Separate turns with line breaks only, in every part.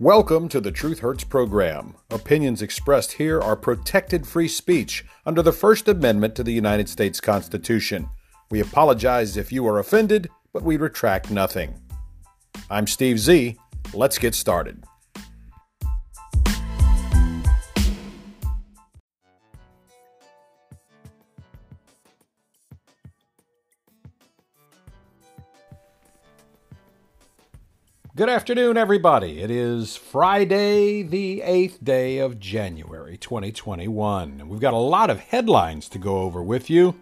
Welcome to the Truth Hurts program. Opinions expressed here are protected free speech under the First Amendment to the United States Constitution. We apologize if you are offended, but we retract nothing. I'm Steve Z. Let's get started. Good afternoon, everybody. It is Friday, the 8th day of January 2021. We've got a lot of headlines to go over with you.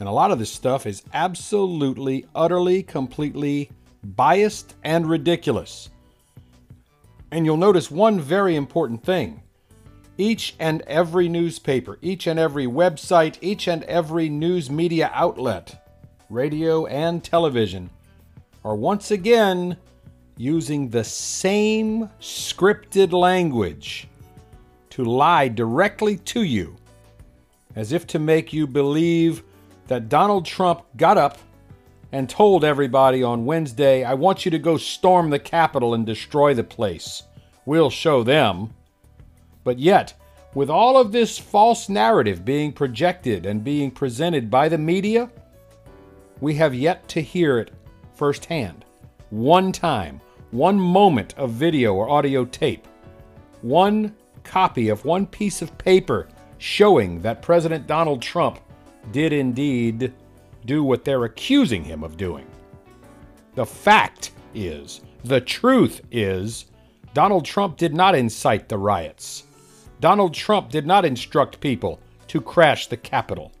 And a lot of this stuff is absolutely, utterly, completely biased and ridiculous. And you'll notice one very important thing. Each and every newspaper, each and every website, each and every news media outlet, radio and television, are once again using the same scripted language to lie directly to you, as if to make you believe that Donald Trump got up and told everybody on Wednesday, I want you to go storm the Capitol and destroy the place. We'll show them. But yet, with all of this false narrative being projected and being presented by the media, we have yet to hear it firsthand. One time one moment of video or audio tape, one copy of one piece of paper showing that President Donald Trump did indeed do what they're accusing him of doing. The fact is, the truth is, Donald Trump did not incite the riots. Donald Trump did not instruct people to crash the Capitol.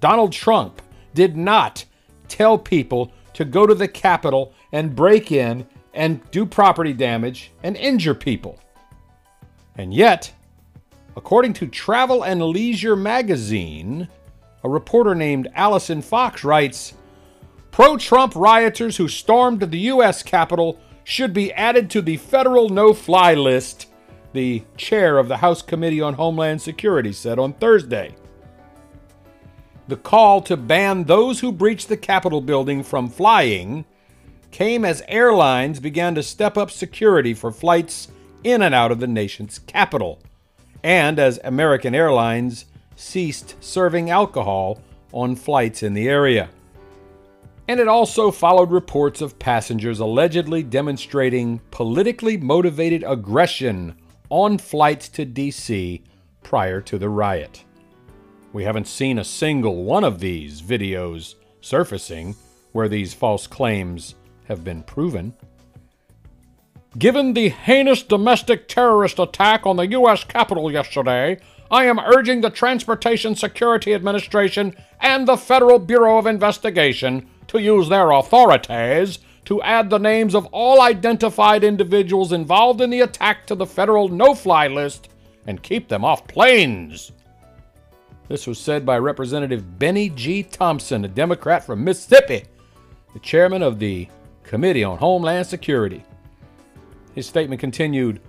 Donald Trump did not tell people to go to the Capitol and break in and do property damage and injure people. And yet, according to Travel and Leisure magazine, a reporter named Alison Fox writes Pro Trump rioters who stormed the U.S. Capitol should be added to the federal no fly list, the chair of the House Committee on Homeland Security said on Thursday. The call to ban those who breach the Capitol building from flying came as airlines began to step up security for flights in and out of the nation's capital, and as American Airlines ceased serving alcohol on flights in the area. And it also followed reports of passengers allegedly demonstrating politically motivated aggression on flights to D.C. prior to the riot. We haven't seen a single one of these videos surfacing where these false claims have been proven. Given the heinous domestic terrorist attack on the U.S. Capitol yesterday, I am urging the Transportation Security Administration and the Federal Bureau of Investigation to use their authorities to add the names of all identified individuals involved in the attack to the federal no fly list and keep them off planes. This was said by Representative Bennie G. Thompson, a Democrat from Mississippi, the chairman of the Committee on Homeland Security. His statement continued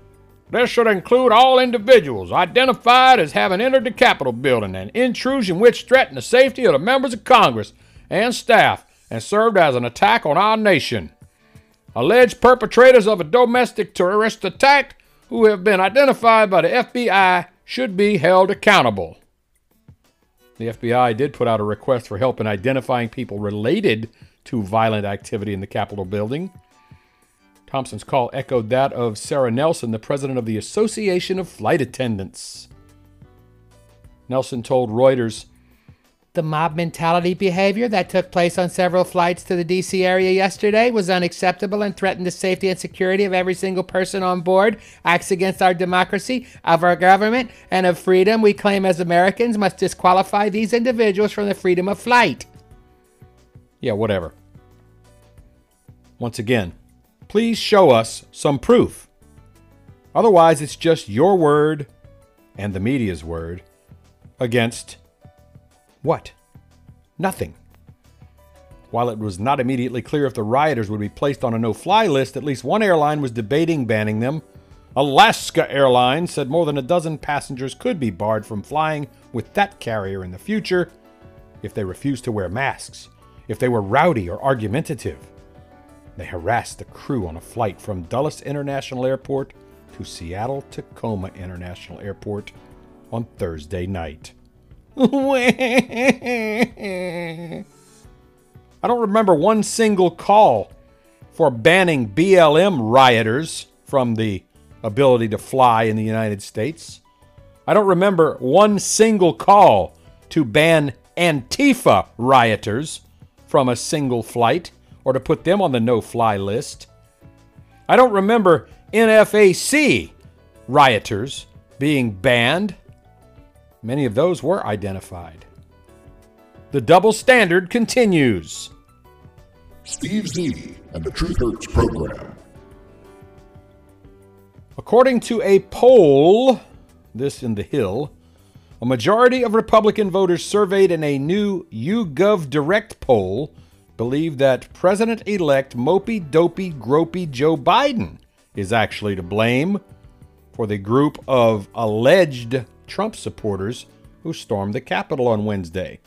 This should include all individuals identified as having entered the Capitol building, an intrusion which threatened the safety of the members of Congress and staff and served as an attack on our nation. Alleged perpetrators of a domestic terrorist attack who have been identified by the FBI should be held accountable. The FBI did put out a request for help in identifying people related to violent activity in the Capitol building. Thompson's call echoed that of Sara Nelson, the president of the Association of Flight Attendants. Nelson told Reuters
The mob mentality behavior that took place on several flights to the D.C. area yesterday was unacceptable and threatened the safety and security of every single person on board, acts against our democracy, of our government, and of freedom we claim as Americans must disqualify these individuals from the freedom of flight
yeah, whatever. Once again, please show us some proof. Otherwise, it's just your word and the media's word against what? Nothing. While it was not immediately clear if the rioters would be placed on a no fly list, at least one airline was debating banning them. Alaska Airlines said more than a dozen passengers could be barred from flying with that carrier in the future if they refused to wear masks if they were rowdy or argumentative. They harassed the crew on a flight from Dulles International Airport to Seattle Tacoma International Airport on Thursday night. I don't remember one single call for banning BLM rioters from the ability to fly in the United States. I don't remember one single call to ban Antifa rioters from a single flight or to put them on the no fly list. I don't remember NFAC rioters being banned. Many of those were identified. The double standard continues.
Steve Z and the Truth Hurts program.
According to a poll, this in the Hill, a majority of Republican voters surveyed in a new YouGov Direct poll believe that President elect Mopey Dopey Gropey Joe Biden is actually to blame for the group of alleged Trump supporters who stormed the Capitol on Wednesday.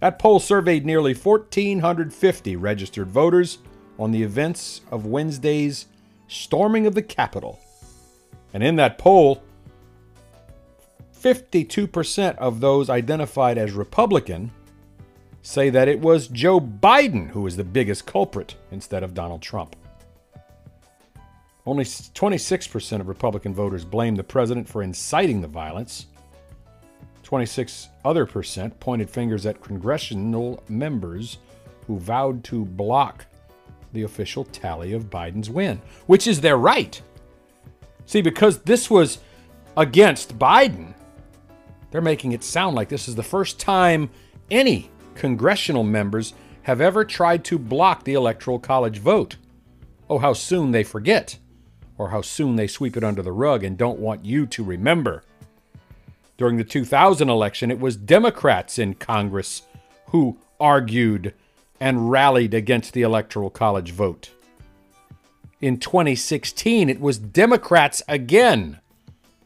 That poll surveyed nearly 1,450 registered voters on the events of Wednesday's storming of the Capitol. And in that poll, 52% of those identified as Republican say that it was Joe Biden who was the biggest culprit instead of Donald Trump. Only 26% of Republican voters blame the president for inciting the violence. 26 other percent pointed fingers at congressional members who vowed to block the official tally of Biden's win, which is their right. See, because this was against Biden, they're making it sound like this is the first time any congressional members have ever tried to block the Electoral College vote. Oh, how soon they forget, or how soon they sweep it under the rug and don't want you to remember. During the 2000 election, it was Democrats in Congress who argued and rallied against the Electoral College vote. In 2016, it was Democrats again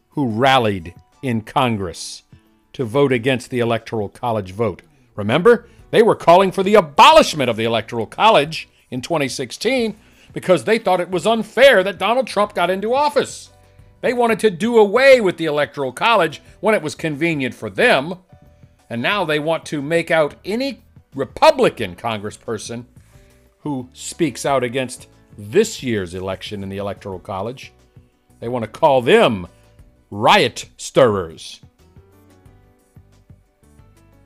who rallied in Congress to vote against the Electoral College vote. Remember, they were calling for the abolishment of the Electoral College in 2016 because they thought it was unfair that Donald Trump got into office. They wanted to do away with the Electoral College when it was convenient for them. And now they want to make out any Republican congressperson who speaks out against this year's election in the Electoral College. They want to call them riot stirrers.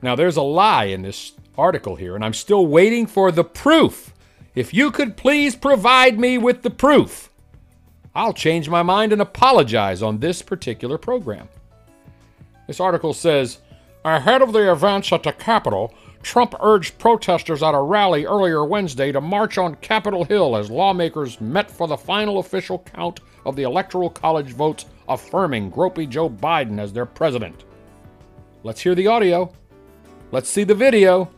Now, there's a lie in this article here, and I'm still waiting for the proof. If you could please provide me with the proof, I'll change my mind and apologize on this particular program. This article says Ahead of the events at the Capitol, Trump urged protesters at a rally earlier Wednesday to march on Capitol Hill as lawmakers met for the final official count of the Electoral College votes affirming Gropey Joe Biden as their president. Let's hear the audio. Let's see the video.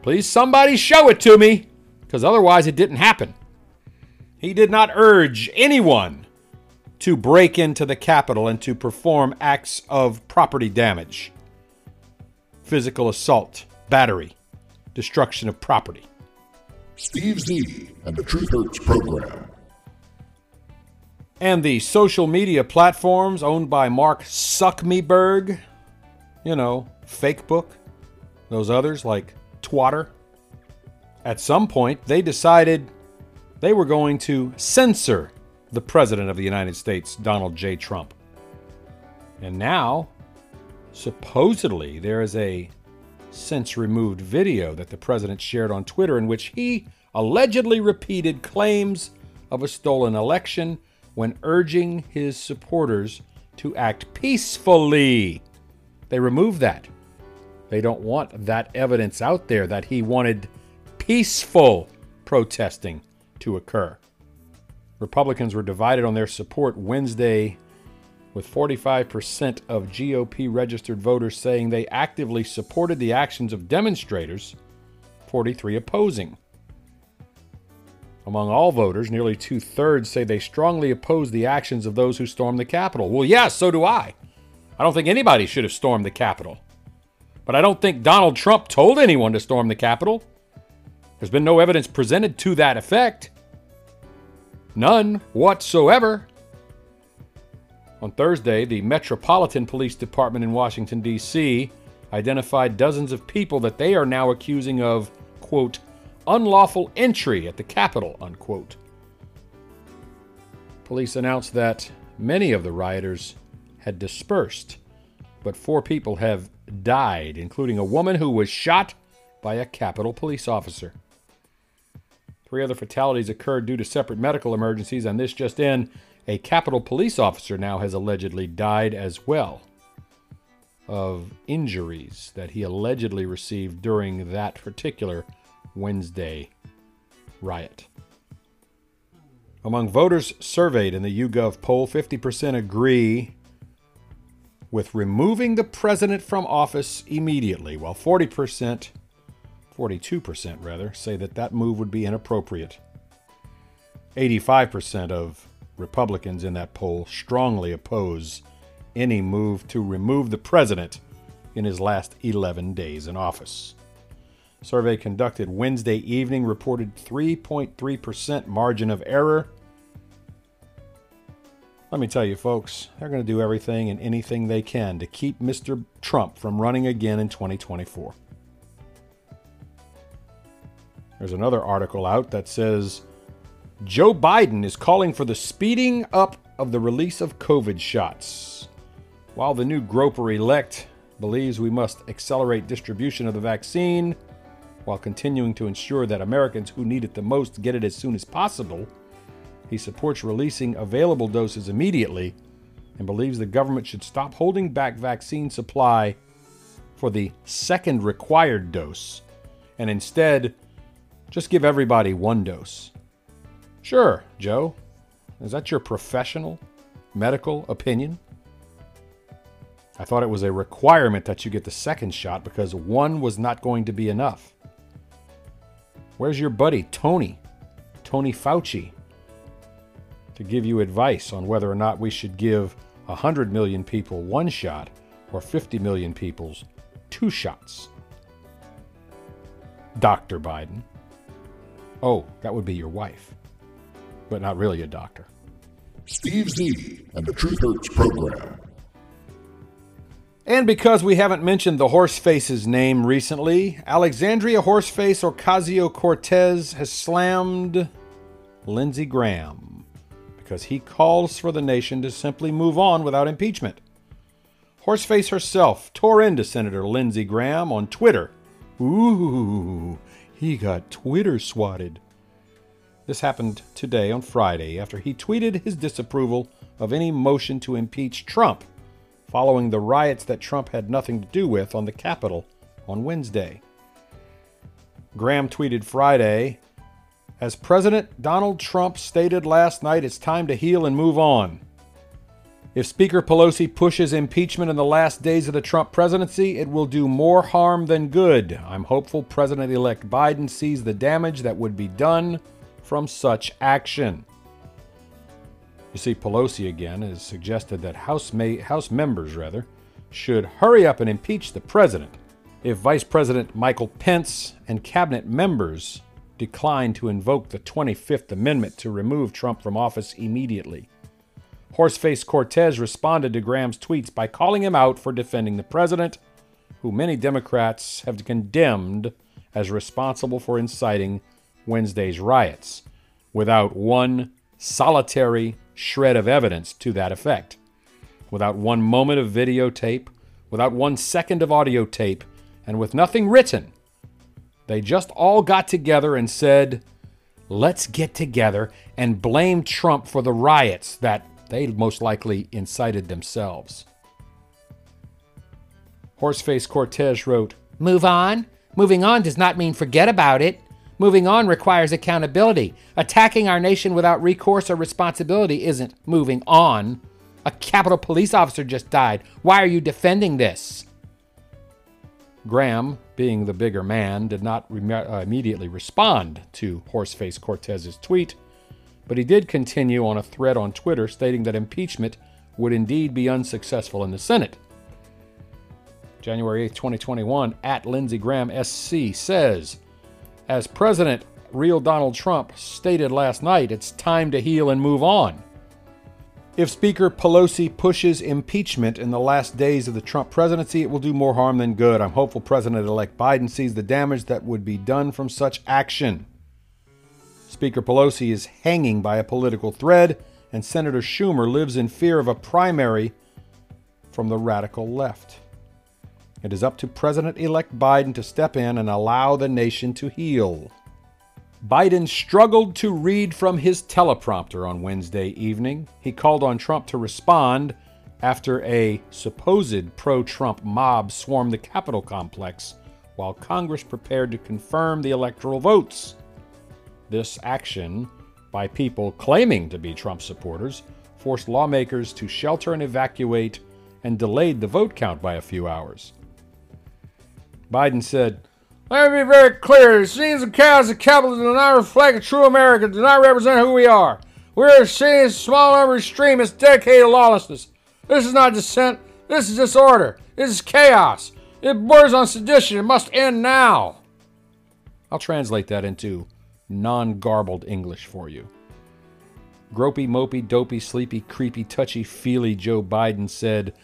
Please, somebody show it to me, because otherwise it didn't happen. He did not urge anyone to break into the Capitol and to perform acts of property damage, physical assault, battery, destruction of property.
Steve Z and the Truth Hurts program.
And the social media platforms owned by Mark Suckmeberg, you know, Fakebook, those others like Twatter, at some point they decided they were going to censor the President of the United States, Donald J. Trump. And now, supposedly, there is a since removed video that the President shared on Twitter in which he allegedly repeated claims of a stolen election when urging his supporters to act peacefully. They removed that. They don't want that evidence out there that he wanted peaceful protesting to occur. Republicans were divided on their support Wednesday, with 45% of GOP registered voters saying they actively supported the actions of demonstrators, 43 opposing. Among all voters, nearly two thirds say they strongly oppose the actions of those who stormed the Capitol. Well, yes, so do I. I don't think anybody should have stormed the Capitol. But I don't think Donald Trump told anyone to storm the Capitol. There's been no evidence presented to that effect. None whatsoever. On Thursday, the Metropolitan Police Department in Washington, D.C. identified dozens of people that they are now accusing of, quote, unlawful entry at the Capitol, unquote. Police announced that many of the rioters had dispersed, but four people have died, including a woman who was shot by a Capitol police officer. Three other fatalities occurred due to separate medical emergencies, and this just in a Capitol police officer now has allegedly died as well of injuries that he allegedly received during that particular Wednesday riot. Among voters surveyed in the YouGov poll, 50% agree with removing the president from office immediately, while 40%, 42% rather, say that that move would be inappropriate. 85% of Republicans in that poll strongly oppose any move to remove the president in his last 11 days in office. Survey conducted Wednesday evening reported 3.3% margin of error let me tell you, folks, they're going to do everything and anything they can to keep Mr. Trump from running again in 2024. There's another article out that says Joe Biden is calling for the speeding up of the release of COVID shots. While the new groper elect believes we must accelerate distribution of the vaccine while continuing to ensure that Americans who need it the most get it as soon as possible he supports releasing available doses immediately and believes the government should stop holding back vaccine supply for the second required dose and instead just give everybody one dose. Sure, Joe. Is that your professional medical opinion? I thought it was a requirement that you get the second shot because one was not going to be enough. Where's your buddy, Tony? Tony Fauci, to give you advice on whether or not we should give 100 million people one shot or 50 million people's two shots. Dr. Biden. Oh, that would be your wife, but not really a doctor.
Steve Z and the Truth Hurts program.
And because we haven't mentioned the Horseface's name recently, Alexandria Horseface Ocasio Cortez has slammed Lindsey Graham because he calls for the nation to simply move on without impeachment. Horseface herself tore into Senator Lindsey Graham on Twitter. Ooh, he got Twitter swatted. This happened today on Friday after he tweeted his disapproval of any motion to impeach Trump following the riots that Trump had nothing to do with on the Capitol on Wednesday. Graham tweeted Friday as President Donald Trump stated last night, it's time to heal and move on. If Speaker Pelosi pushes impeachment in the last days of the Trump presidency, it will do more harm than good. I'm hopeful President elect Biden sees the damage that would be done from such action. You see, Pelosi again has suggested that House, may, House members rather should hurry up and impeach the president. If Vice President Michael Pence and cabinet members declined to invoke the 25th Amendment to remove Trump from office immediately. Horseface Cortez responded to Graham's tweets by calling him out for defending the president, who many Democrats have condemned as responsible for inciting Wednesday's riots, without one solitary shred of evidence to that effect, without one moment of videotape, without one second of audio tape, and with nothing written they just all got together and said, let's get together and blame Trump for the riots that they most likely incited themselves. Horseface Cortez wrote,
Move on? Moving on does not mean forget about it. Moving on requires accountability. Attacking our nation without recourse or responsibility isn't moving on. A Capitol police officer just died. Why are you defending this?
Graham, being the bigger man, did not uh, immediately respond to Horseface Cortez's tweet, but he did continue on a thread on Twitter stating that impeachment would indeed be unsuccessful in the Senate. January 8, 2021, at Lindsey Graham SC says, As President real Donald Trump stated last night, it's time to heal and move on. If Speaker Pelosi pushes impeachment in the last days of the Trump presidency, it will do more harm than good. I'm hopeful President elect Biden sees the damage that would be done from such action. Speaker Pelosi is hanging by a political thread, and Senator Schumer lives in fear of a primary from the radical left. It is up to President elect Biden to step in and allow the nation to heal. Biden struggled to read from his teleprompter on Wednesday evening. He called on Trump to respond after a supposed pro Trump mob swarmed the Capitol complex while Congress prepared to confirm the electoral votes. This action, by people claiming to be Trump supporters, forced lawmakers to shelter and evacuate and delayed the vote count by a few hours. Biden said, let me be very clear. The scenes of chaos of capitalism do not reflect a true America, do not represent who we are. We're seeing a small number of extremists dedicated to lawlessness. This is not dissent. This is disorder. This is chaos. It borders on sedition. It must end now. I'll translate that into non garbled English for you. Gropey, mopey, dopey, sleepy, creepy, touchy, feely Joe Biden said,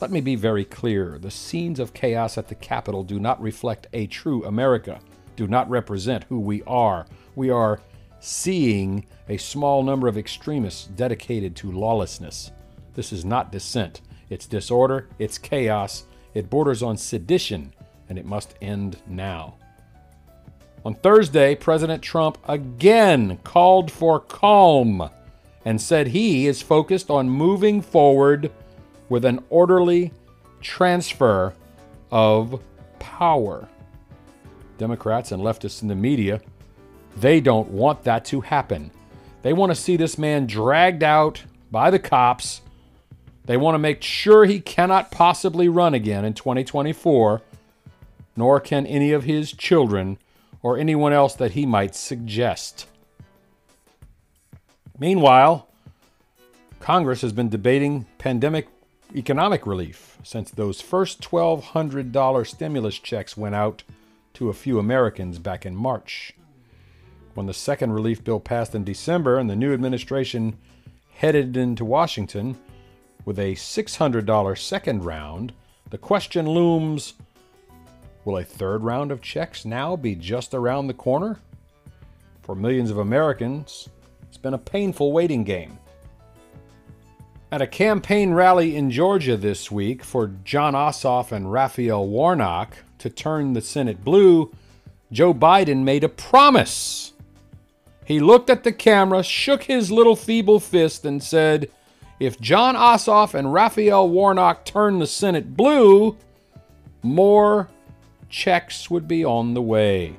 let me be very clear. The scenes of chaos at the Capitol do not reflect a true America, do not represent who we are. We are seeing a small number of extremists dedicated to lawlessness. This is not dissent. It's disorder, it's chaos, it borders on sedition, and it must end now. On Thursday, President Trump again called for calm and said he is focused on moving forward with an orderly transfer of power. Democrats and leftists in the media, they don't want that to happen. They want to see this man dragged out by the cops. They want to make sure he cannot possibly run again in 2024, nor can any of his children or anyone else that he might suggest. Meanwhile, Congress has been debating pandemic economic relief since those first $1,200 stimulus checks went out to a few Americans back in March. When the second relief bill passed in December and the new administration headed into Washington with a $600 second round, the question looms will a third round of checks now be just around the corner? For millions of Americans, it's been a painful waiting game. At a campaign rally in Georgia this week for Jon Ossoff and Raphael Warnock to turn the Senate blue, Joe Biden made a promise. He looked at the camera, shook his little feeble fist, and said, If Jon Ossoff and Raphael Warnock turn the Senate blue, more checks would be on the way.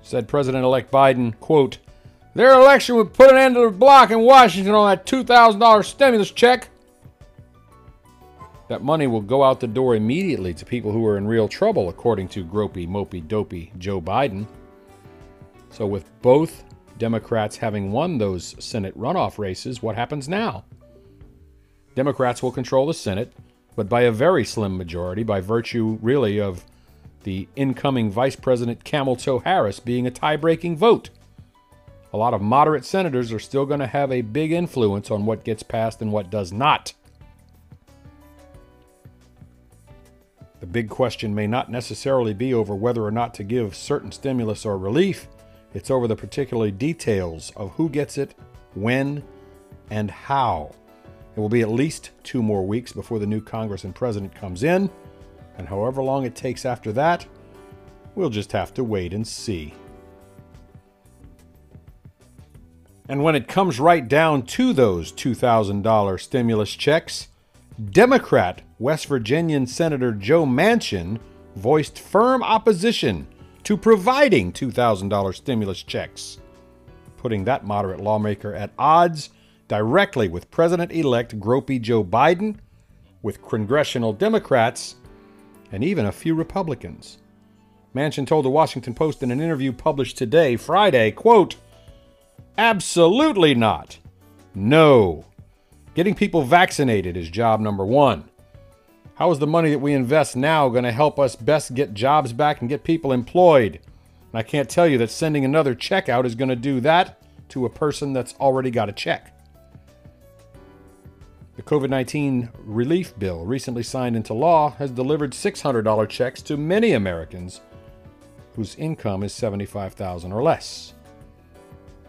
Said President elect Biden, quote, their election would put an end to the block in Washington on that $2,000 stimulus check. That money will go out the door immediately to people who are in real trouble, according to gropey, mopey, dopey Joe Biden. So, with both Democrats having won those Senate runoff races, what happens now? Democrats will control the Senate, but by a very slim majority, by virtue, really, of the incoming Vice President Camel Toe Harris being a tie breaking vote a lot of moderate senators are still going to have a big influence on what gets passed and what does not. The big question may not necessarily be over whether or not to give certain stimulus or relief, it's over the particular details of who gets it, when, and how. It will be at least two more weeks before the new Congress and President comes in, and however long it takes after that, we'll just have to wait and see. And when it comes right down to those $2,000 stimulus checks, Democrat West Virginian Senator Joe Manchin voiced firm opposition to providing $2,000 stimulus checks, putting that moderate lawmaker at odds directly with President elect Gropey Joe Biden, with congressional Democrats, and even a few Republicans. Manchin told the Washington Post in an interview published today, Friday, quote, Absolutely not. No. Getting people vaccinated is job number one. How is the money that we invest now going to help us best get jobs back and get people employed? And I can't tell you that sending another check out is going to do that to a person that's already got a check. The COVID 19 relief bill, recently signed into law, has delivered $600 checks to many Americans whose income is 75,000 or less.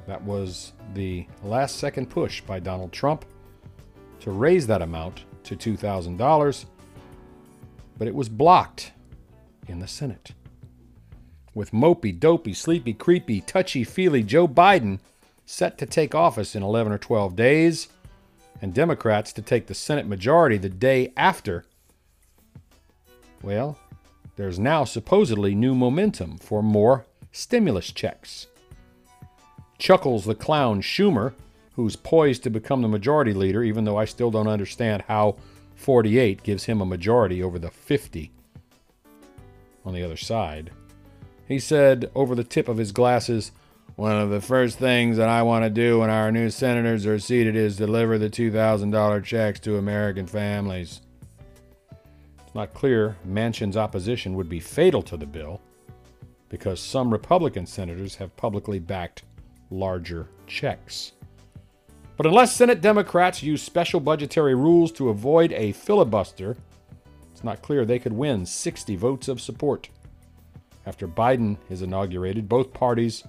That was the last second push by Donald Trump to raise that amount to $2,000, but it was blocked in the Senate. With mopey, dopey, sleepy, creepy, touchy feely Joe Biden set to take office in 11 or 12 days, and Democrats to take the Senate majority the day after, well, there's now supposedly new momentum for more stimulus checks. Chuckles the clown Schumer, who's poised to become the majority leader, even though I still don't understand how 48 gives him a majority over the 50 on the other side. He said over the tip of his glasses, one of the first things that I want to do when our new senators are seated is deliver the $2,000 checks to American families. It's not clear Manchin's opposition would be fatal to the bill because some Republican senators have publicly backed larger checks. But unless Senate Democrats use special budgetary rules to avoid a filibuster, it's not clear they could win 60 votes of support. After Biden is inaugurated, both parties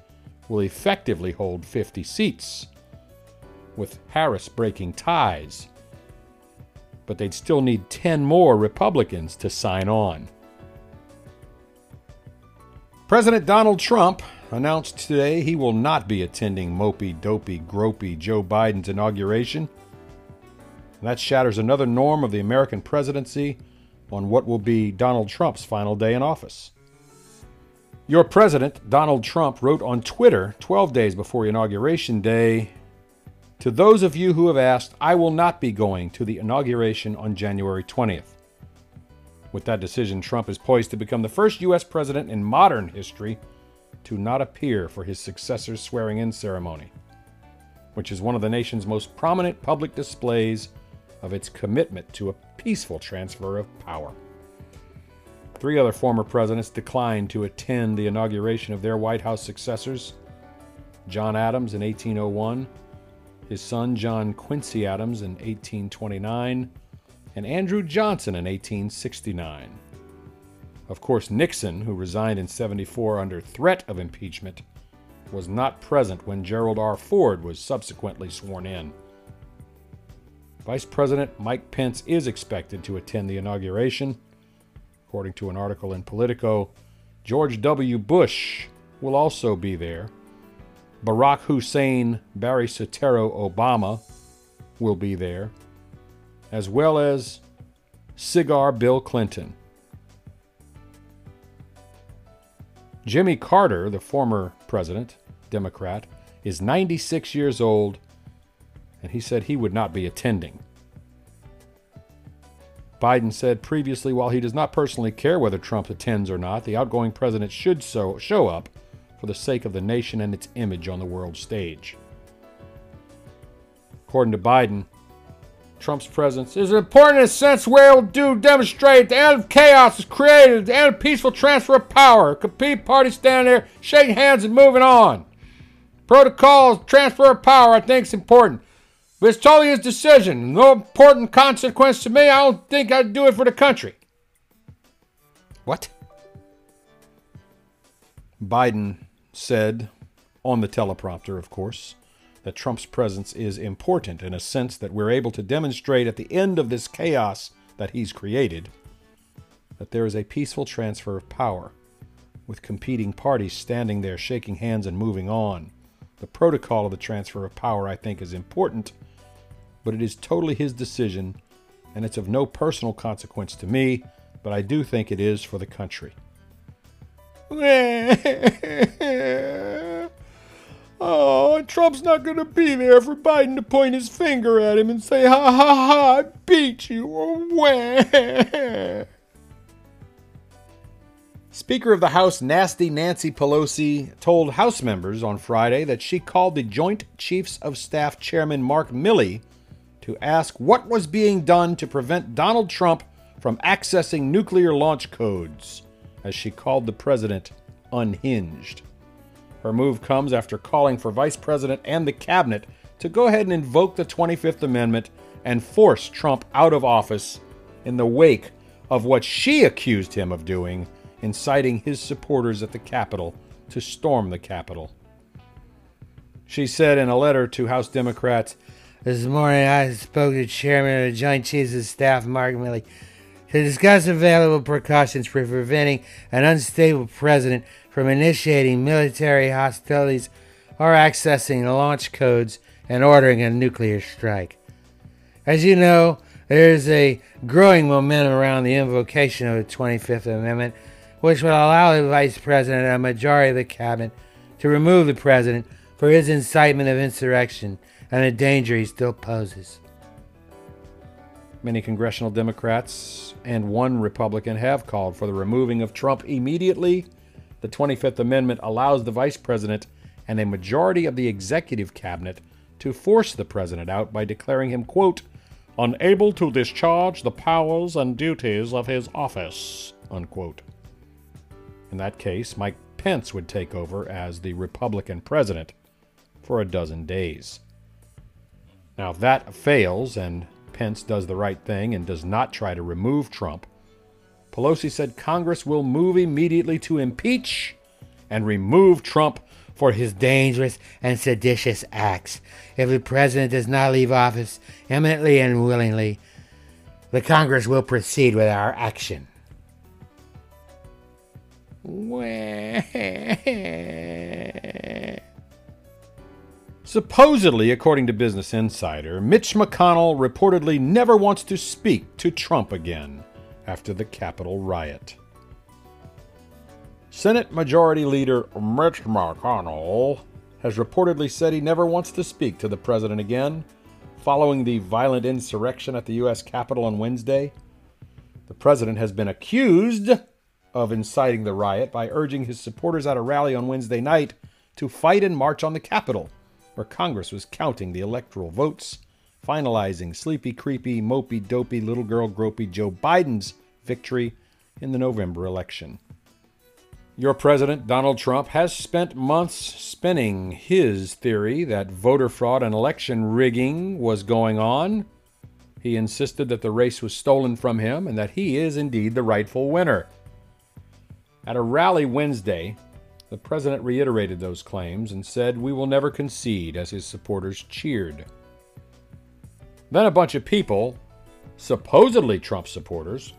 will effectively hold 50 seats, with Harris breaking ties. But they'd still need 10 more Republicans to sign on. President Donald Trump announced today he will not be attending mopey, dopey, gropey Joe Biden's inauguration. And that shatters another norm of the American presidency on what will be Donald Trump's final day in office. Your president, Donald Trump, wrote on Twitter 12 days before Inauguration Day To those of you who have asked, I will not be going to the inauguration on January 20th. With that decision, Trump is poised to become the first U.S. president in modern history to not appear for his successor's swearing in ceremony, which is one of the nation's most prominent public displays of its commitment to a peaceful transfer of power. Three other former presidents declined to attend the inauguration of their White House successors John Adams in 1801, his son John Quincy Adams in 1829, and Andrew Johnson in 1869. Of course, Nixon, who resigned in 74 under threat of impeachment, was not present when Gerald R. Ford was subsequently sworn in. Vice President Mike Pence is expected to attend the inauguration according to an article in Politico. George W. Bush will also be there. Barack Hussein Barry Soetoro Obama will be there, as well as Cigar Bill Clinton. Jimmy Carter, the former president, Democrat, is 96 years old, and he said he would not be attending. Biden said previously while he does not personally care whether Trump attends or not, the outgoing president should so, show up for the sake of the nation and its image on the world stage. According to Biden, Trump's presence is important in a sense where it will do demonstrate the end of chaos is created, the end of peaceful transfer of power. Compete parties standing there, shaking hands and moving on. Protocols, transfer of power, I think is important. But it's totally his decision. No important consequence to me. I don't think I'd do it for the country. What? Biden said, on the teleprompter, of course, that Trump's presence is important in a sense that we're able to demonstrate at the end of this chaos that he's created that there is a peaceful transfer of power, with competing parties standing there shaking hands and moving on. The protocol of the transfer of power, I think, is important but it is totally his decision, and it's of no personal consequence to me, but I do think it is for the country. oh, Trump's not going to be there for Biden to point his finger at him and say, ha ha ha, I beat you. Speaker of the House Nasty Nancy Pelosi told House members on Friday that she called the Joint Chiefs of Staff Chairman Mark Milley to ask what was being done to prevent Donald Trump from accessing nuclear launch codes, as she called the president unhinged. Her move comes after calling for Vice President and the cabinet to go ahead and invoke the 25th Amendment and force Trump out of office in the wake of what she accused him of doing, inciting his supporters at the Capitol to storm the Capitol. She said in a letter to House Democrats
This morning I spoke to Chairman of the Joint Chiefs of Staff, Mark Milley, to discuss available precautions for preventing an unstable president from initiating military hostilities or accessing the launch codes and ordering a nuclear strike. As you know, there is a growing momentum around the invocation of the 25th Amendment, which would allow the Vice President and a majority of the Cabinet to remove the President for his incitement of insurrection and the danger he still poses.
Many congressional Democrats and one Republican have called for the removing of Trump immediately. The 25th Amendment allows the Vice President and a majority of the executive cabinet to force the president out by declaring him, quote, unable to discharge the powers and duties of his office, unquote. In that case, Mike Pence would take over as the Republican president for a dozen days. Now, if that fails and Pence does the right thing and does not try to remove Trump, Pelosi said Congress will move immediately to impeach and remove Trump for his dangerous and seditious acts. If the president does not leave office eminently and willingly, the Congress will proceed with our action. Supposedly, according to Business Insider, Mitch McConnell reportedly never wants to speak to Trump again after the Capitol riot. Senate Majority Leader Mitch McConnell has reportedly said he never wants to speak to the president again following the violent insurrection at the U.S. Capitol on Wednesday. The president has been accused of inciting the riot by urging his supporters at a rally on Wednesday night to fight and march on the Capitol where Congress was counting the electoral votes, finalizing sleepy, creepy, mopey, dopey, little girl gropey Joe Biden's victory in the November election. Your president, Donald Trump, has spent months spinning his theory that voter fraud and election rigging was going on. He insisted that the race was stolen from him and that he is indeed the rightful winner. At a rally Wednesday, the president reiterated those claims and said, We will never concede, as his supporters cheered. Then a bunch of people, supposedly Trump supporters,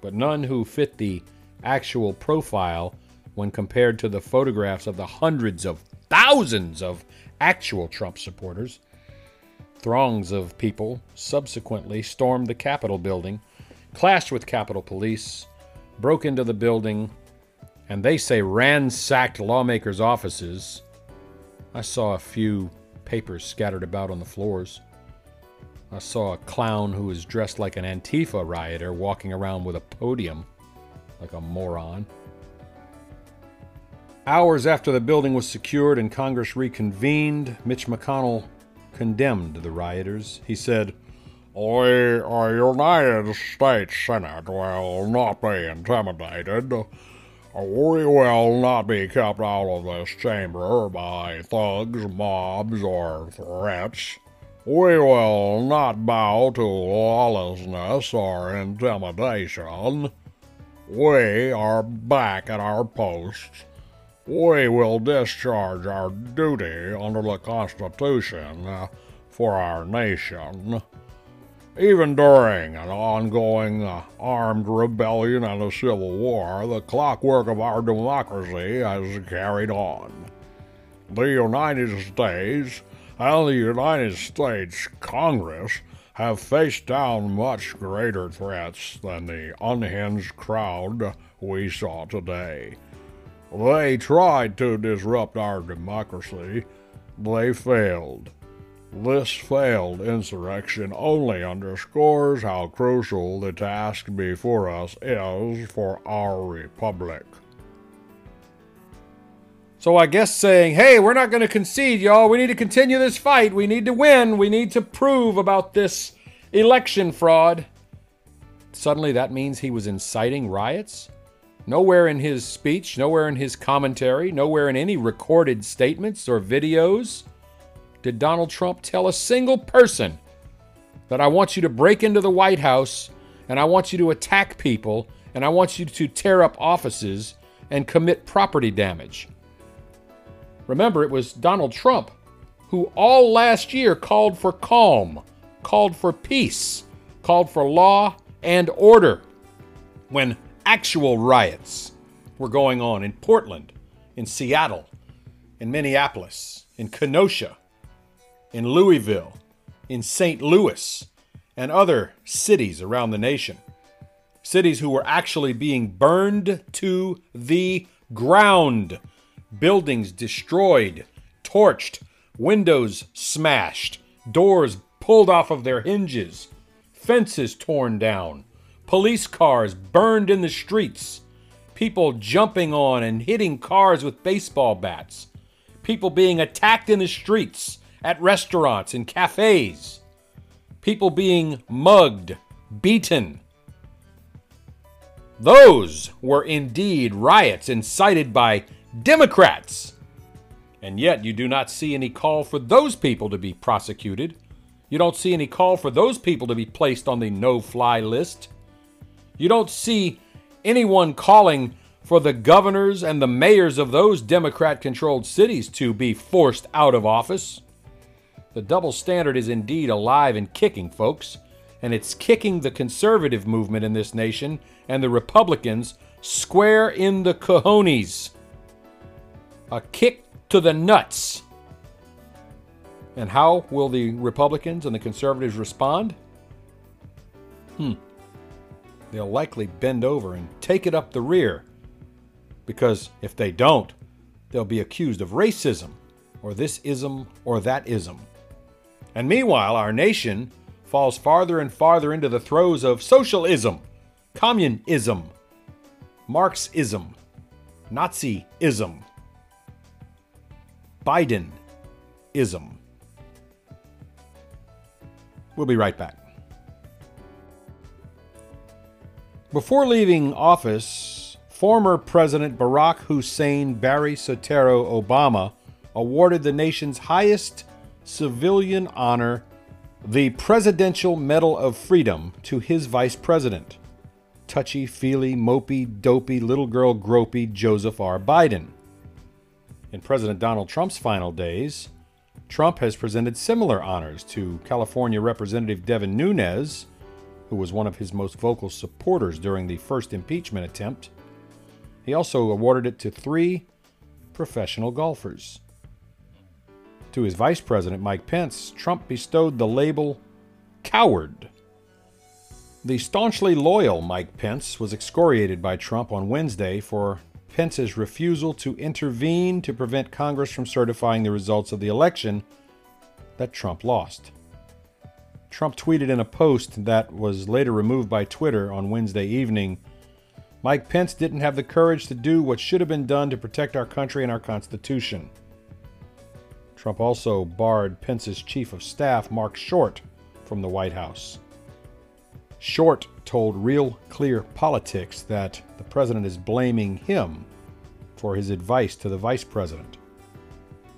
but none who fit the actual profile when compared to the photographs of the hundreds of thousands of actual Trump supporters. Throngs of people subsequently stormed the Capitol building, clashed with Capitol Police, broke into the building, and they say ransacked lawmakers' offices. I saw a few papers scattered about on the floors. I saw a clown who was dressed like an Antifa rioter walking around with a podium, like a moron. Hours after the building was secured and Congress reconvened, Mitch McConnell condemned the rioters. He said,
The United States Senate will not be intimidated. We will not be kept out of this chamber by thugs, mobs, or threats. We will not bow to lawlessness or intimidation. We are back at our posts. We will discharge our duty under the Constitution for our nation. Even during an ongoing uh, armed rebellion and a civil war, the clockwork of our democracy has carried on. The United States and the United States Congress have faced down much greater threats than the unhinged crowd we saw today. They tried to disrupt our democracy. They failed. This failed insurrection only underscores how crucial the task before us is for our republic.
So I guess saying, hey, we're not going to concede, y'all. We need to continue this fight. We need to win. We need to prove about this election fraud. Suddenly that means he was inciting riots? Nowhere in his speech, nowhere in his commentary, nowhere in any recorded statements or videos did Donald Trump tell a single person that I want you to break into the White House and I want you to attack people and I want you to tear up offices and commit property damage. Remember, it was Donald Trump who all last year called for calm, called for peace, called for law and order when actual riots were going on in Portland, in Seattle, in Minneapolis, in Kenosha, in Louisville, in St. Louis, and other cities around the nation. Cities who were actually being burned to the ground, buildings destroyed, torched, windows smashed, doors pulled off of their hinges, fences torn down, police cars burned in the streets, people jumping on and hitting cars with baseball bats, people being attacked in the streets, at restaurants and cafes, people being mugged, beaten. Those were indeed riots incited by Democrats. And yet, you do not see any call for those people to be prosecuted. You don't see any call for those people to be placed on the no fly list. You don't see anyone calling for the governors and the mayors of those Democrat controlled cities to be forced out of office. The double standard is indeed alive and kicking, folks, and it's kicking the conservative movement in this nation and the Republicans square in the cojones. A kick to the nuts. And how will the Republicans and the conservatives respond? Hmm. They'll likely bend over and take it up the rear. Because if they don't, they'll be accused of racism, or this ism, or that ism. And meanwhile, our nation falls farther and farther into the throes of socialism, communism, Marxism, Nazism, Bidenism. We'll be right back. Before leaving office, former President Barack Hussein Barry Soetoro Obama awarded the nation's highest civilian honor, the Presidential Medal of Freedom, to his vice president, touchy feely, mopey, dopey, little girl gropey Joseph R. Biden. In President Donald Trump's final days, Trump has presented similar honors to California Representative Devin Nunes, who was one of his most vocal supporters during the first impeachment attempt. He also awarded it to three professional golfers. To his vice president, Mike Pence, Trump bestowed the label coward. The staunchly loyal Mike Pence was excoriated by Trump on Wednesday for Pence's refusal to intervene to prevent Congress from certifying the results of the election that Trump lost. Trump tweeted in a post that was later removed by Twitter on Wednesday evening Mike Pence didn't have the courage to do what should have been done to protect our country and our Constitution. Trump also barred Pence's chief of staff, Marc Short, from the White House. Short told Real Clear Politics that the president is blaming him for his advice to the vice president.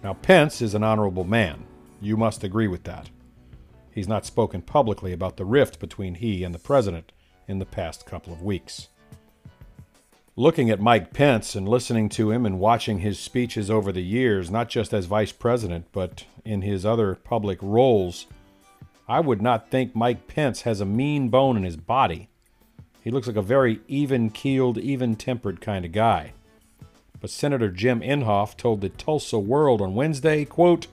Now, Pence is an honorable man. You must agree with that. He's not spoken publicly about the rift between he and the president in the past couple of weeks looking at Mike Pence and listening to him and watching his speeches over the years, not just as vice president, but in his other public roles, I would not think Mike Pence has a mean bone in his body. He looks like a very even keeled, even tempered kind of guy. But Senator Jim Inhofe told the Tulsa World on Wednesday, quote,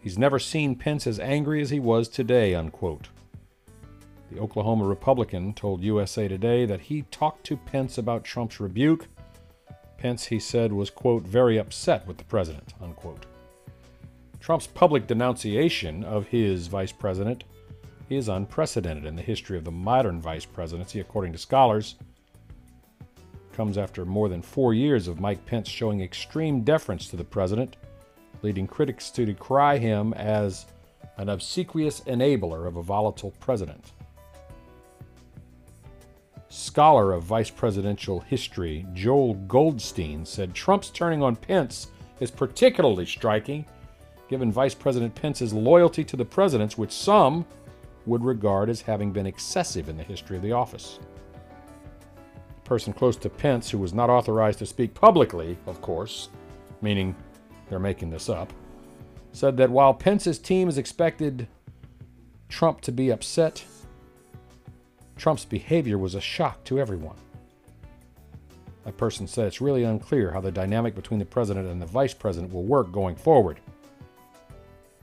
He's never seen Pence as angry as he was today, unquote. The Oklahoma Republican told USA Today that he talked to Pence about Trump's rebuke. Pence, he said, was, quote, very upset with the president, unquote. Trump's public denunciation of his vice president is unprecedented in the history of the modern vice presidency, according to scholars. Comes after more than four years of Mike Pence showing extreme deference to the president, leading critics to decry him as an obsequious enabler of a volatile president scholar of vice presidential history, Joel Goldstein, said Trump's turning on Pence is particularly striking, given Vice President Pence's loyalty to the presidents, which some, would regard as having been excessive in the history of the office. A person close to Pence, who was not authorized to speak publicly, of course, meaning they're making this up, said that while Pence's team is expected Trump to be upset, Trump's behavior was a shock to everyone. That person said it's really unclear how the dynamic between the president and the vice president will work going forward.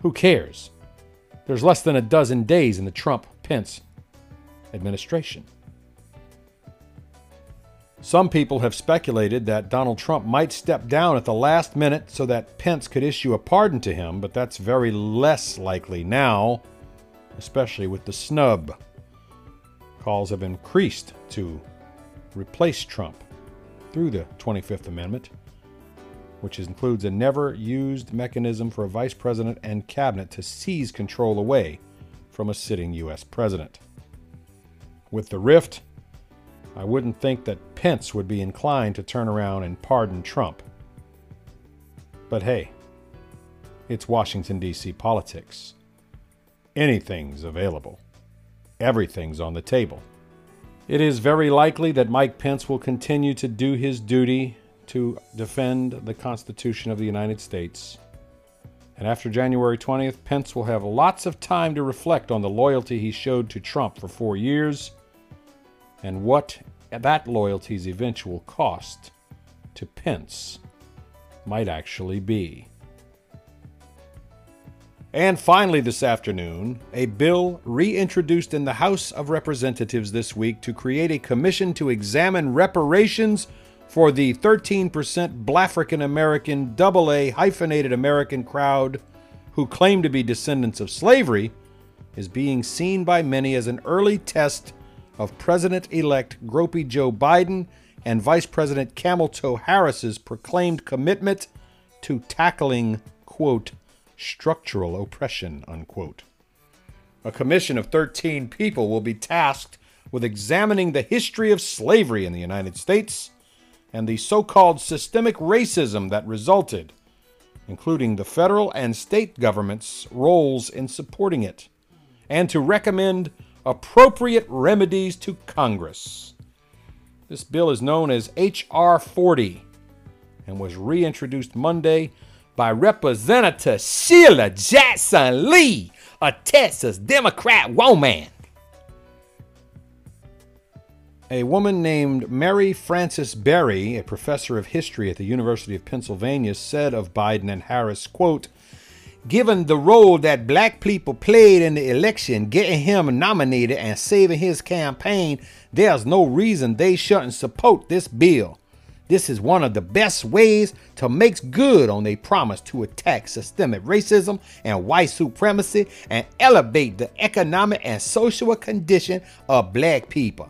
Who cares? There's less than a dozen days in the Trump Pence administration. Some people have speculated that Donald Trump might step down at the last minute so that Pence could issue a pardon to him, but that's very less likely now, especially with the snub. Calls have increased to replace Trump through the 25th Amendment, which includes a never used mechanism for a vice president and cabinet to seize control away from a sitting U.S. president. With the rift, I wouldn't think that Pence would be inclined to turn around and pardon Trump. But hey, it's Washington, D.C. politics. Anything's available, everything's on the table. It is very likely that Mike Pence will continue to do his duty to defend the Constitution of the United States. And after January 20th, Pence will have lots of time to reflect on the loyalty he showed to Trump for four years and what that loyalty's eventual cost to Pence might actually be. And finally, this afternoon, a bill reintroduced in the House of Representatives this week to create a commission to examine reparations for the 13% Blafrican American AA hyphenated American crowd who claim to be descendants of slavery is being seen by many as an early test of President elect Gropey Joe Biden and Vice President Camel Toe Harris's proclaimed commitment to tackling, quote, structural oppression, unquote. A commission of 13 people will be tasked with examining the history of slavery in the United States and the so called systemic racism that resulted, including the federal and state governments' roles in supporting it, and to recommend appropriate remedies to Congress. This bill is known as H.R. 40 and was reintroduced Monday by Representative Sheila Jackson Lee, a Texas Democrat woman. A woman named Mary Frances Berry, a professor of history at the University of Pennsylvania, said of Biden and Harris, quote, Given the role that black people played in the election, getting him nominated and saving his campaign, there's no reason they shouldn't support this bill. This is one of the best ways to make good on their promise to attack systemic racism and white supremacy and elevate the economic and social condition of black people.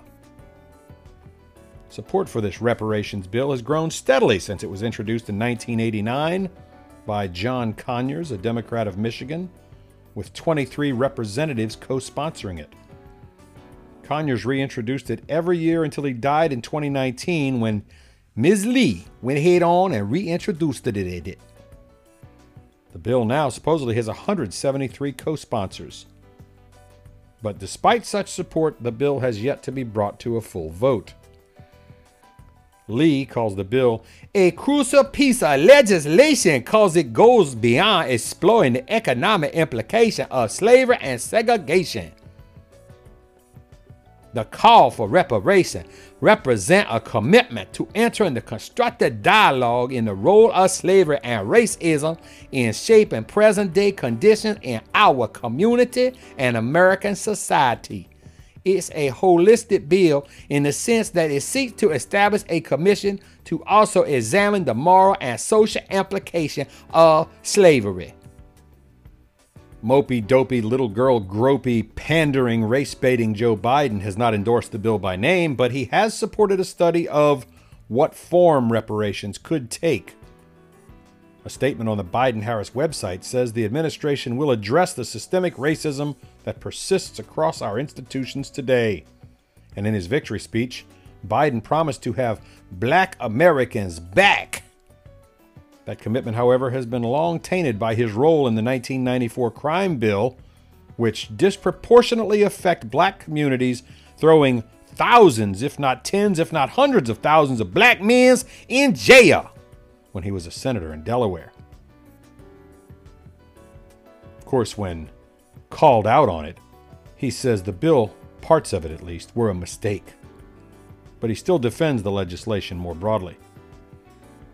Support for this reparations bill has grown steadily since it was introduced in 1989 by John Conyers, a Democrat of Michigan, with 23 representatives co sponsoring it. Conyers reintroduced it every year until he died in 2019 when Ms. Lee went head on and reintroduced it. The bill now supposedly has 173 co sponsors. But despite such support, the bill has yet to be brought to a full vote. Lee calls the bill a crucial piece of legislation because it goes beyond exploring the economic implication of slavery and segregation. The call for reparation represent a commitment to entering the constructive dialogue in the role of slavery and racism in shaping present-day conditions in our community and American society. It's a holistic bill in the sense that it seeks to establish a commission to also examine the moral and social implication of slavery. Mopey, dopey, little girl, gropey, pandering, race baiting Joe Biden has not endorsed the bill by name, but he has supported a study of what form reparations could take. A statement on the Biden Harris website says the administration will address the systemic racism that persists across our institutions today. And in his victory speech, Biden promised to have black Americans back. That commitment, however, has been long tainted by his role in the 1994 crime bill, which disproportionately affect black communities, throwing thousands, if not tens, if not hundreds of thousands of black men in jail when he was a senator in Delaware. Of course, when called out on it, he says the bill, parts of it at least, were a mistake. But he still defends the legislation more broadly.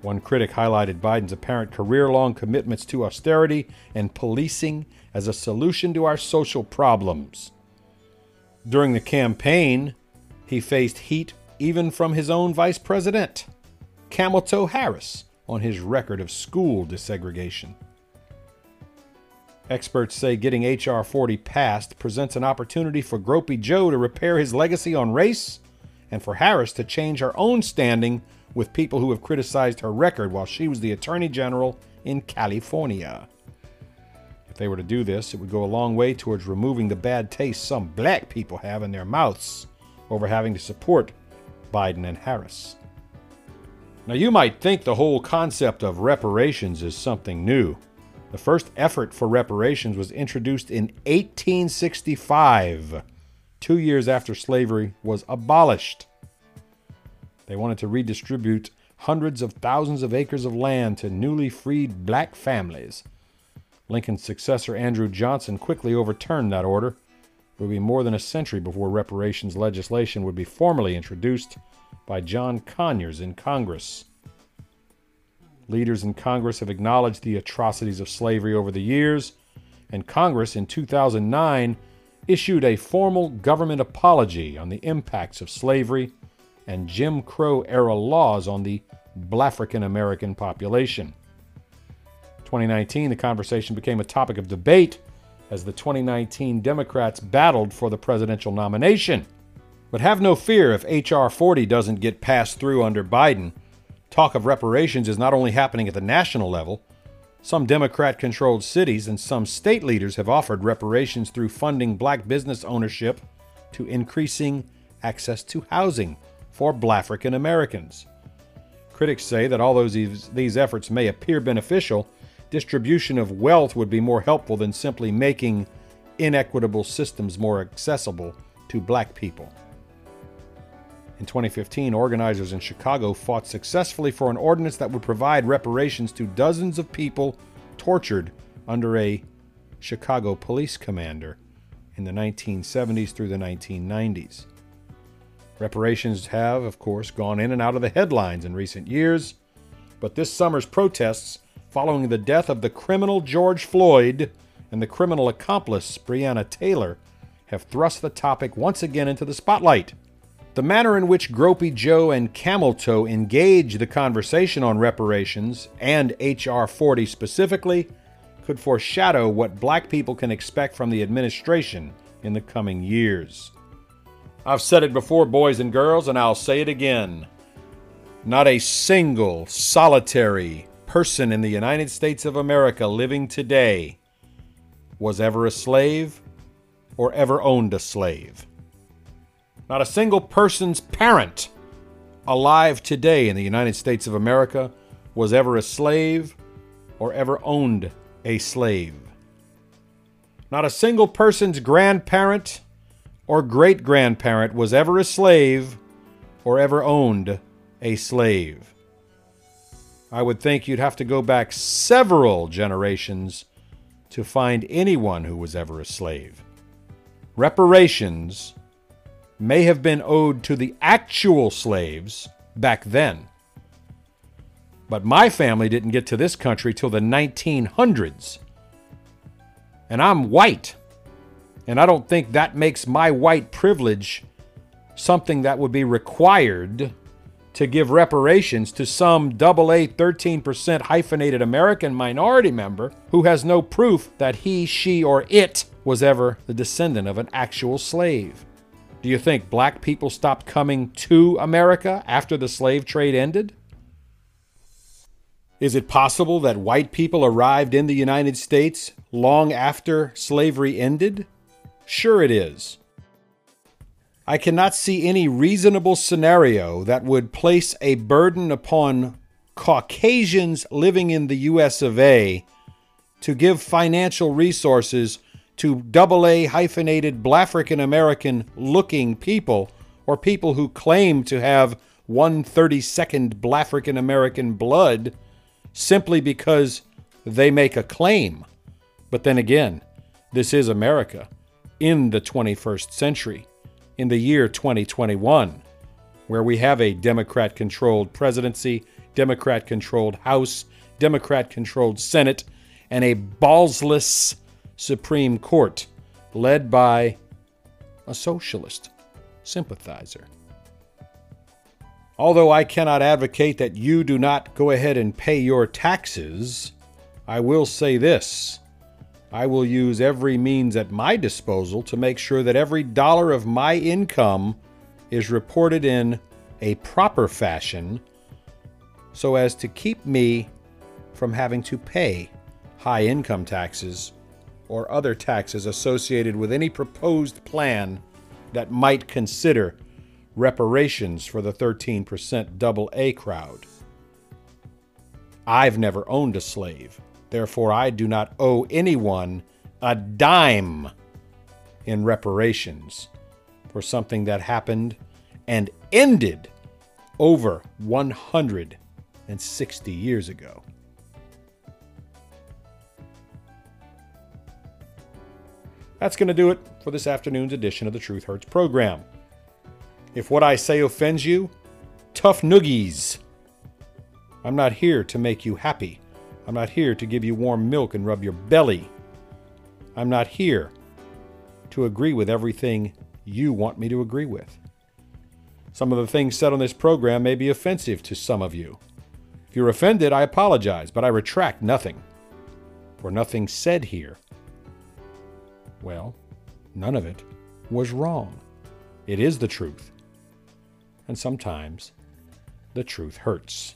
One critic highlighted Biden's apparent career long commitments to austerity and policing as a solution to our social problems. During the campaign, he faced heat even from his own vice president, Toe Harris, on his record of school desegregation. Experts say getting H.R. 40 passed presents an opportunity for Gropey Joe to repair his legacy on race and for Harris to change her own standing with people who have criticized her record while she was the Attorney General in California. If they were to do this, it would go a long way towards removing the bad taste some black people have in their mouths over having to support Biden and Harris. Now, you might think the whole concept of reparations is something new. The first effort for reparations was introduced in 1865, two years after slavery was abolished. They wanted to redistribute hundreds of thousands of acres of land to newly freed black families. Lincoln's successor, Andrew Johnson, quickly overturned that order. It would be more than a century before reparations legislation would be formally introduced by John Conyers in Congress. Leaders in Congress have acknowledged the atrocities of slavery over the years, and Congress in 2009 issued a formal government apology on the impacts of slavery and Jim Crow era laws on the Blafrican American population. 2019, the conversation became a topic of debate as the 2019 Democrats battled for the presidential nomination. But have no fear if H.R. 40 doesn't get passed through under Biden. Talk of reparations is not only happening at the national level, some Democrat controlled cities and some state leaders have offered reparations through funding black business ownership to increasing access to housing for Blafrican Americans. Critics say that although these efforts may appear beneficial, distribution of wealth would be more helpful than simply making inequitable systems more accessible to black people. In 2015, organizers in Chicago fought successfully for an ordinance that would provide reparations to dozens of people tortured under a Chicago police commander in the 1970s through the 1990s. Reparations have, of course, gone in and out of the headlines in recent years, but this summer's protests following the death of the criminal George Floyd and the criminal accomplice Breonna Taylor have thrust the topic once again into the spotlight. The manner in which Gropey Joe and Camel Toe engage the conversation on reparations, and H.R. 40 specifically, could foreshadow what black people can expect from the administration in the coming years. I've said it before, boys and girls, and I'll say it again. Not a single solitary person in the United States of America living today was ever a slave or ever owned a slave. Not a single person's parent alive today in the United States of America was ever a slave or ever owned a slave. Not a single person's grandparent or great grandparent was ever a slave or ever owned a slave. I would think you'd have to go back several generations to find anyone who was ever a slave. Reparations may have been owed to the actual slaves back then. But my family didn't get to this country till the 1900s. And I'm white. And I don't think that makes my white privilege something that would be required to give reparations to some double A 13% hyphenated American minority member who has no proof that he, she, or it was ever the descendant of an actual slave. Do you think black people stopped coming to America after the slave trade ended? Is it possible that white people arrived in the United States long after slavery ended? Sure, it is. I cannot see any reasonable scenario that would place a burden upon Caucasians living in the US of A to give financial resources to double A hyphenated Blafrican American looking people or people who claim to have 132nd Blafrican American blood simply because they make a claim. But then again, this is America in the 21st century, in the year 2021, where we have a Democrat controlled presidency, Democrat controlled House, Democrat controlled Senate, and a ballsless Supreme Court led by a socialist sympathizer. Although I cannot advocate that you do not go ahead and pay your taxes, I will say this. I will use every means at my disposal to make sure that every dollar of my income is reported in a proper fashion so as to keep me from having to pay high income taxes or other taxes associated with any proposed plan that might consider reparations for the 13% double A crowd. I've never owned a slave, therefore, I do not owe anyone a dime in reparations for something that happened and ended over 160 years ago. That's going to do it for this afternoon's edition of the Truth Hurts program. If what I say offends you, tough noogies. I'm not here to make you happy. I'm not here to give you warm milk and rub your belly. I'm not here to agree with everything you want me to agree with. Some of the things said on this program may be offensive to some of you. If you're offended, I apologize, but I retract nothing. For nothing said here well, none of it was wrong. It is the truth. And sometimes the truth hurts.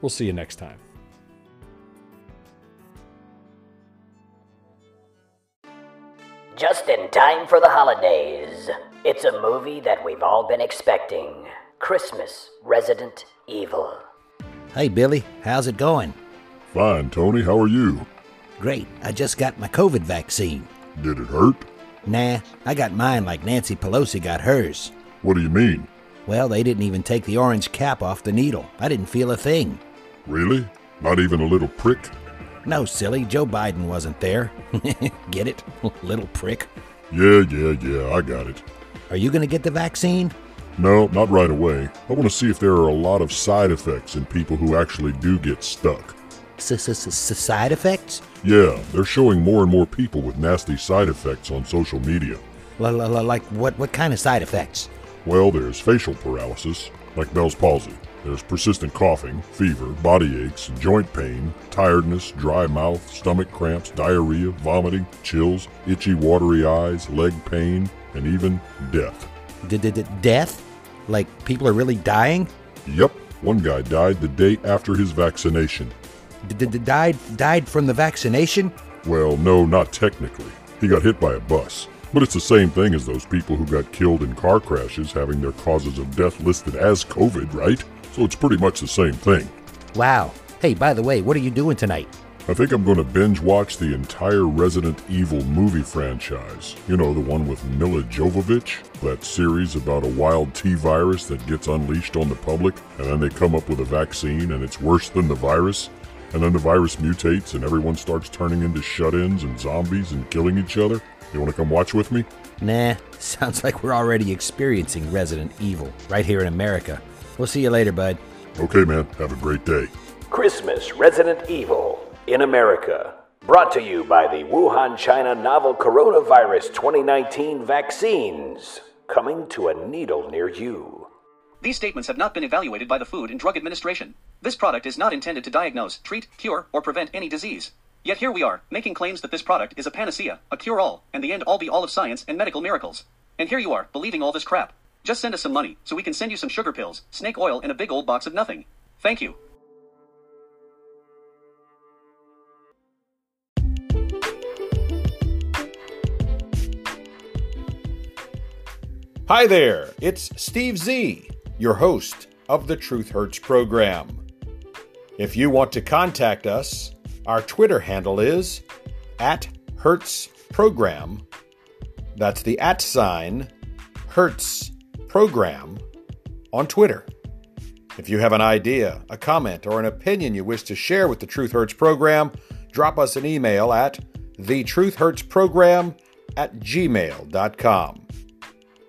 We'll see you next time.
Just in time for the holidays. It's a movie that we've all been expecting Christmas Resident Evil.
Hey, Billy, how's it going?
Fine, Tony. How are you?
Great. I just got my COVID vaccine.
Did it hurt?
Nah, I got mine like Nancy Pelosi got hers.
What do you mean?
Well, they didn't even take the orange cap off the needle. I didn't feel a thing.
Really? Not even a little prick?
No, silly, Joe Biden wasn't there. get it? Little prick.
Yeah, yeah, yeah, I got it.
Are you gonna get the vaccine?
No, not right away. I want to see if there are a lot of side effects in people who actually do get stuck.
Side effects?
Yeah, they're showing more and more people with nasty side effects on social media.
Like what? What kind of side effects?
Well, there's facial paralysis, like Bell's palsy. There's persistent coughing, fever, body aches, joint pain, tiredness, dry mouth, stomach cramps, diarrhea, vomiting, chills, itchy, watery eyes, leg pain, and even death.
Death? Like people are really dying?
Yep. One guy died the day after his vaccination.
D- died died from the vaccination?
Well, no, not technically. He got hit by a bus. But it's the same thing as those people who got killed in car crashes having their causes of death listed as COVID, right? So it's pretty much the same thing.
Wow. Hey, by the way, what are you doing tonight?
I think I'm going to binge watch the entire Resident Evil movie franchise. You know, the one with Milla Jovovich? That series about a wild T virus that gets unleashed on the public, and then they come up with a vaccine and it's worse than the virus? And then the virus mutates and everyone starts turning into shut ins and zombies and killing each other? You want to come watch with me?
Nah, sounds like we're already experiencing Resident Evil right here in America. We'll see you later, bud.
Okay, man. Have a great day.
Christmas Resident Evil in America. Brought to you by the Wuhan, China novel coronavirus 2019 vaccines. Coming to a needle near you.
These statements have not been evaluated by the Food and Drug Administration. This product is not intended to diagnose, treat, cure, or prevent any disease. Yet here we are, making claims that this product is a panacea, a cure all, and the end all be all of science and medical miracles. And here you are, believing all this crap. Just send us some money, so we can send you some sugar pills, snake oil, and a big old box of nothing. Thank you.
Hi there, it's Steve Z, your host of the Truth Hurts program. If you want to contact us, our Twitter handle is at Hurts Program. That's the at sign Hurts Program on Twitter. If you have an idea, a comment, or an opinion you wish to share with the Truth Hurts program, drop us an email at thetruthhurtsprogram at gmail.com.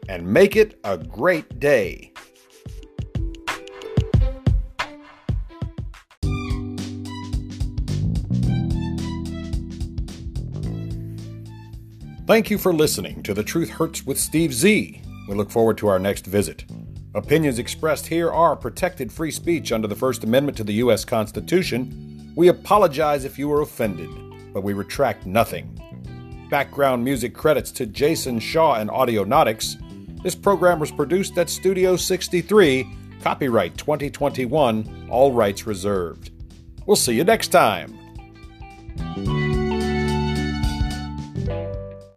And make it a great day. Thank you for listening to The Truth Hurts with Steve Z. We look forward to our next visit. Opinions expressed here are protected free speech under the First Amendment to the U.S. Constitution. We apologize if you were offended, but we retract nothing. Background music credits to Jason Shaw and Audionautix. This program was produced at Studio 63, copyright 2021, all rights reserved. We'll see you next time.